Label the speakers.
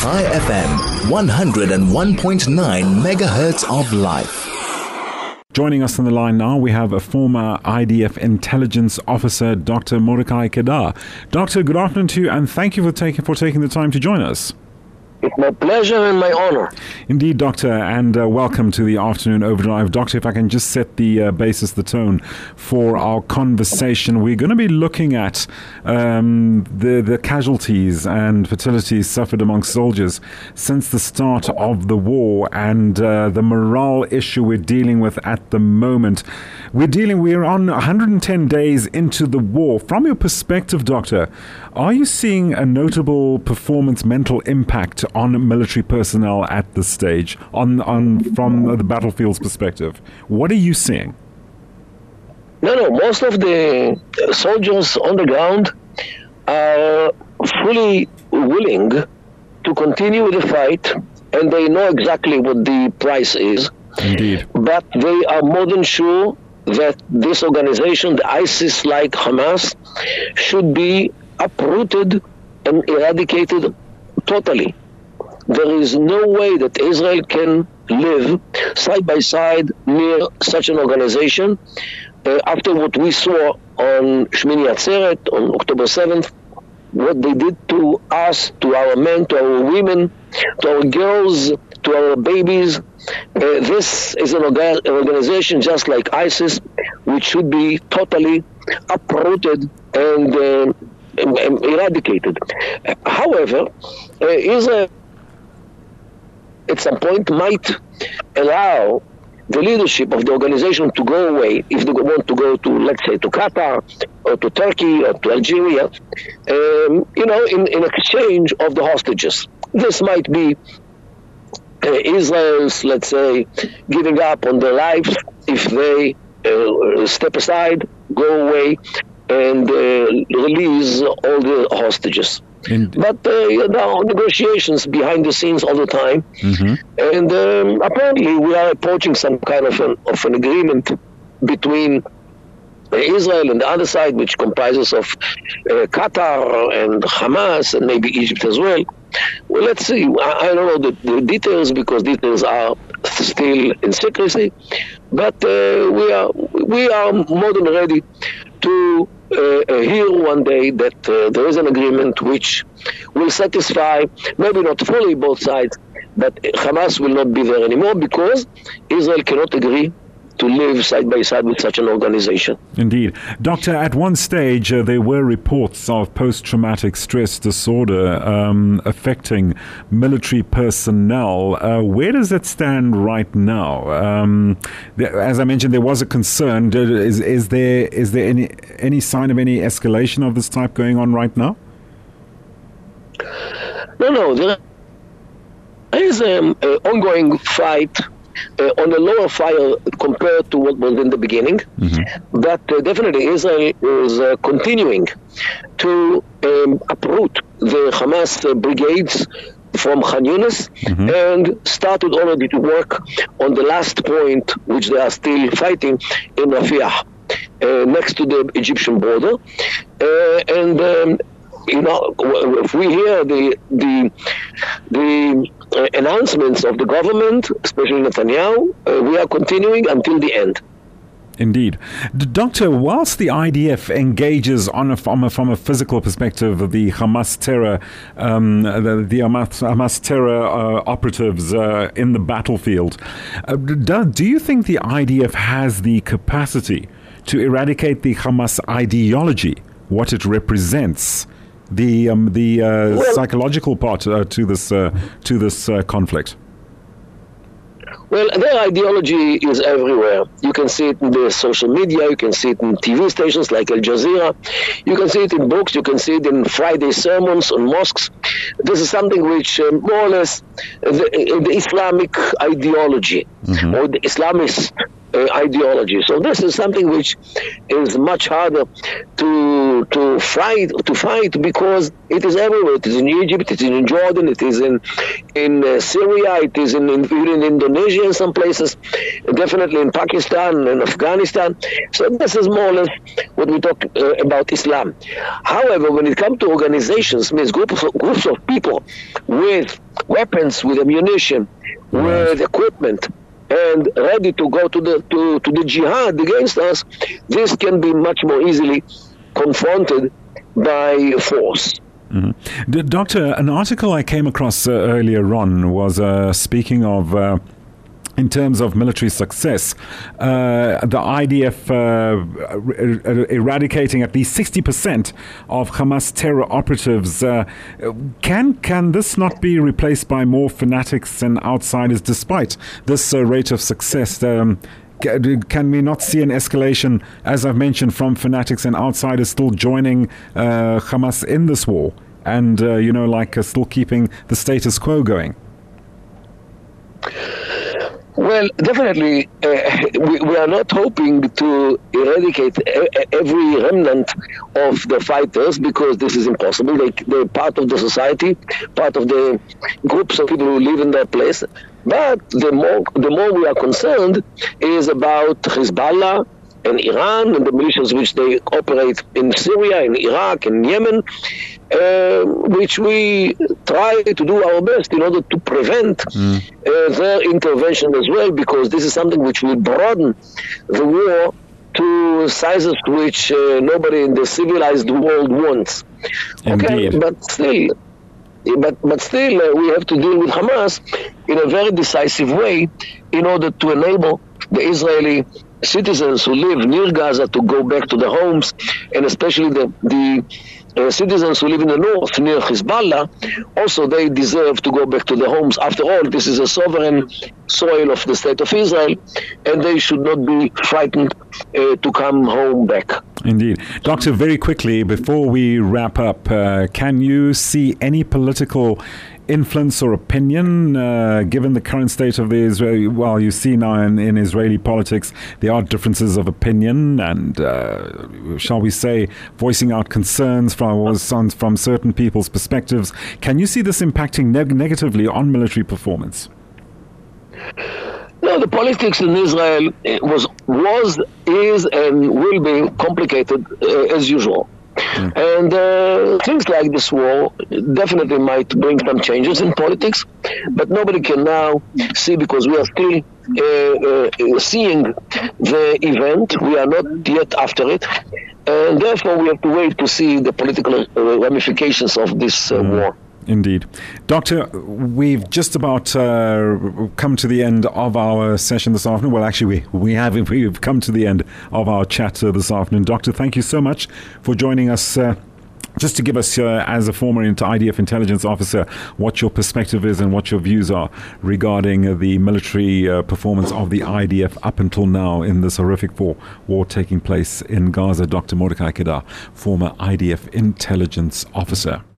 Speaker 1: Chai FM, 101.9 megahertz of life.
Speaker 2: Joining us on the line now, we have a former IDF intelligence officer, Dr. Mordechai Kedar. Doctor, good afternoon to you, and thank you for taking for taking the time to join us.
Speaker 3: It's my pleasure and my honor.
Speaker 2: Indeed, Doctor, and uh, welcome to the afternoon overdrive. Doctor, if I can just set the uh, basis, the tone for our conversation, we're going to be looking at um, the, the casualties and fatalities suffered among soldiers since the start of the war and uh, the morale issue we're dealing with at the moment. We're dealing, we're on 110 days into the war. From your perspective, Doctor, are you seeing a notable performance mental impact on military personnel at this stage, on, on from the battlefield's perspective? What are you seeing?
Speaker 3: No, no. Most of the soldiers on the ground are fully willing to continue the fight, and they know exactly what the price is.
Speaker 2: Indeed.
Speaker 3: But they are more than sure that this organization, the ISIS like Hamas, should be uprooted and eradicated totally. There is no way that Israel can live side by side near such an organization. Uh, after what we saw on Shmini Atzeret on October 7th, what they did to us, to our men, to our women, to our girls, to our babies. Uh, this is an orga- organization just like ISIS, which should be totally uprooted and uh, eradicated. However, uh, Israel at some point might allow the leadership of the organization to go away if they want to go to, let's say, to Qatar or to Turkey or to Algeria, um, you know, in, in exchange of the hostages. This might be uh, Israel's, let's say, giving up on their lives if they uh, step aside, go away, and uh, release all the hostages. But uh, you know, negotiations behind the scenes all the time,
Speaker 2: mm-hmm.
Speaker 3: and um, apparently we are approaching some kind of an, of an agreement between Israel and the other side, which comprises of uh, Qatar and Hamas and maybe Egypt as well. Well, let's see. I, I don't know the, the, details because details are still in secrecy, but uh, we are we are more than ready hear one day that uh, there is an agreement which will satisfy, maybe not fully both sides, but Hamas will not be there anymore because Israel cannot agree to live side by side with such an organization.
Speaker 2: Indeed. Doctor, at one stage uh, there were reports of post traumatic stress disorder um, affecting military personnel. Uh, where does that stand right now? Um, as I mentioned, there was a concern. Is, is, there, is there any, any sign of any escalation of this type going on right now?
Speaker 3: No, no. There is an um, ongoing fight uh, on a lower fire compared to what was in the beginning.
Speaker 2: Mm-hmm.
Speaker 3: But uh, definitely Israel is uh, continuing to um, uproot the Hamas brigades from Khan Yunis
Speaker 2: mm-hmm.
Speaker 3: and started already to work on the last point, which they are still fighting in Rafah. Uh, next to the Egyptian border, uh, and um, you know, if we hear the the the uh, announcements of the government, especially Netanyahu, uh, we are continuing until the end.
Speaker 2: Indeed. Doctor, whilst the IDF engages on a, from, a, from a physical perspective, the Hamas terror, um, the, the, Hamas, Hamas terror uh, operatives uh, in the battlefield, uh, do, do you think the IDF has the capacity to eradicate the Hamas ideology, what it represents? The um, the uh, well, psychological part uh, to this uh, to this uh, conflict?
Speaker 3: Well, their ideology is everywhere. You can see it in the social media, you can see it in TV stations like Al Jazeera, you can see it in books, you can see it in Friday sermons on mosques. This is something which, uh, more or less, the, the Islamic ideology
Speaker 2: mm-hmm.
Speaker 3: or the Islamist uh, ideology. So this is something which is much harder to to fight to fight because it is everywhere. It is in Egypt, it is in Jordan, it is in in uh, Syria, it is in, in, in Indonesia in some places, definitely in Pakistan and Afghanistan. So this is more or less what we talk uh, about Islam. However, when it comes to organizations, means groups of, groups of people with weapons, with ammunition, with equipment, and ready to go to the to, to the jihad against us, this can be much more easily confronted by force.
Speaker 2: Mm-hmm. Doctor, an article I came across uh, earlier on was uh, speaking of. Uh, in terms of military success, uh, the IDF uh, er, eradicating at least 60% of Hamas terror operatives. Uh, can can this not be replaced by more fanatics and outsiders despite this uh, rate of success? Um, can we not see an escalation, as I've mentioned, from fanatics and outsiders still joining uh, Hamas in this war and, uh, you know, like still keeping the status quo going?
Speaker 3: Well, definitely, uh, we, we, are not hoping to eradicate every remnant of the fighters because this is impossible. They, they're part of the society, part of the groups of people who live in that place. But the more, the more we are concerned is about Hezbollah, and Iran and the militias which they operate in Syria, in Iraq, in Yemen, uh, which we try to do our best in order to prevent mm. uh, their intervention as well, because this is something which will broaden the war to sizes which uh, nobody in the civilized world wants.
Speaker 2: Indeed.
Speaker 3: Okay, but still, but but still, uh, we have to deal with Hamas in a very decisive way in order to enable the Israeli citizens who live near Gaza to go back to their homes, and especially the the uh, citizens who live in the north near Hezbollah, also they deserve to go back to their homes. After all, this is a sovereign soil of the state of Israel, and they should not be frightened uh, to come home back.
Speaker 2: Indeed. Doctor, very quickly, before we wrap up, uh, can you see any political influence or opinion, uh, given the current state of the Israeli? Well, you see now in, in Israeli politics, there are differences of opinion and, uh, shall we say, voicing out concerns from, from certain people's perspectives. Can you see this impacting neg- negatively on military performance?
Speaker 3: No, the politics in Israel was, was, is, and will be complicated uh, as usual. Mm. And uh, things like this war definitely might bring some changes in politics, but nobody can now see because we are still uh, uh, seeing the event. We are not yet after it. And therefore, we have to wait to see the political uh, ramifications of this mm. war.
Speaker 2: Indeed. Doctor, we've just about uh, come to the end of our session this afternoon. Well, actually, we, we have we've come to the end of our chat uh, this afternoon. Doctor, thank you so much for joining us. Uh, just to give us, uh, as a former IDF intelligence officer, what your perspective is and what your views are regarding the military uh, performance of the IDF up until now in this horrific war, war taking place in Gaza. Dr. Mordechai Kedar, former IDF intelligence officer.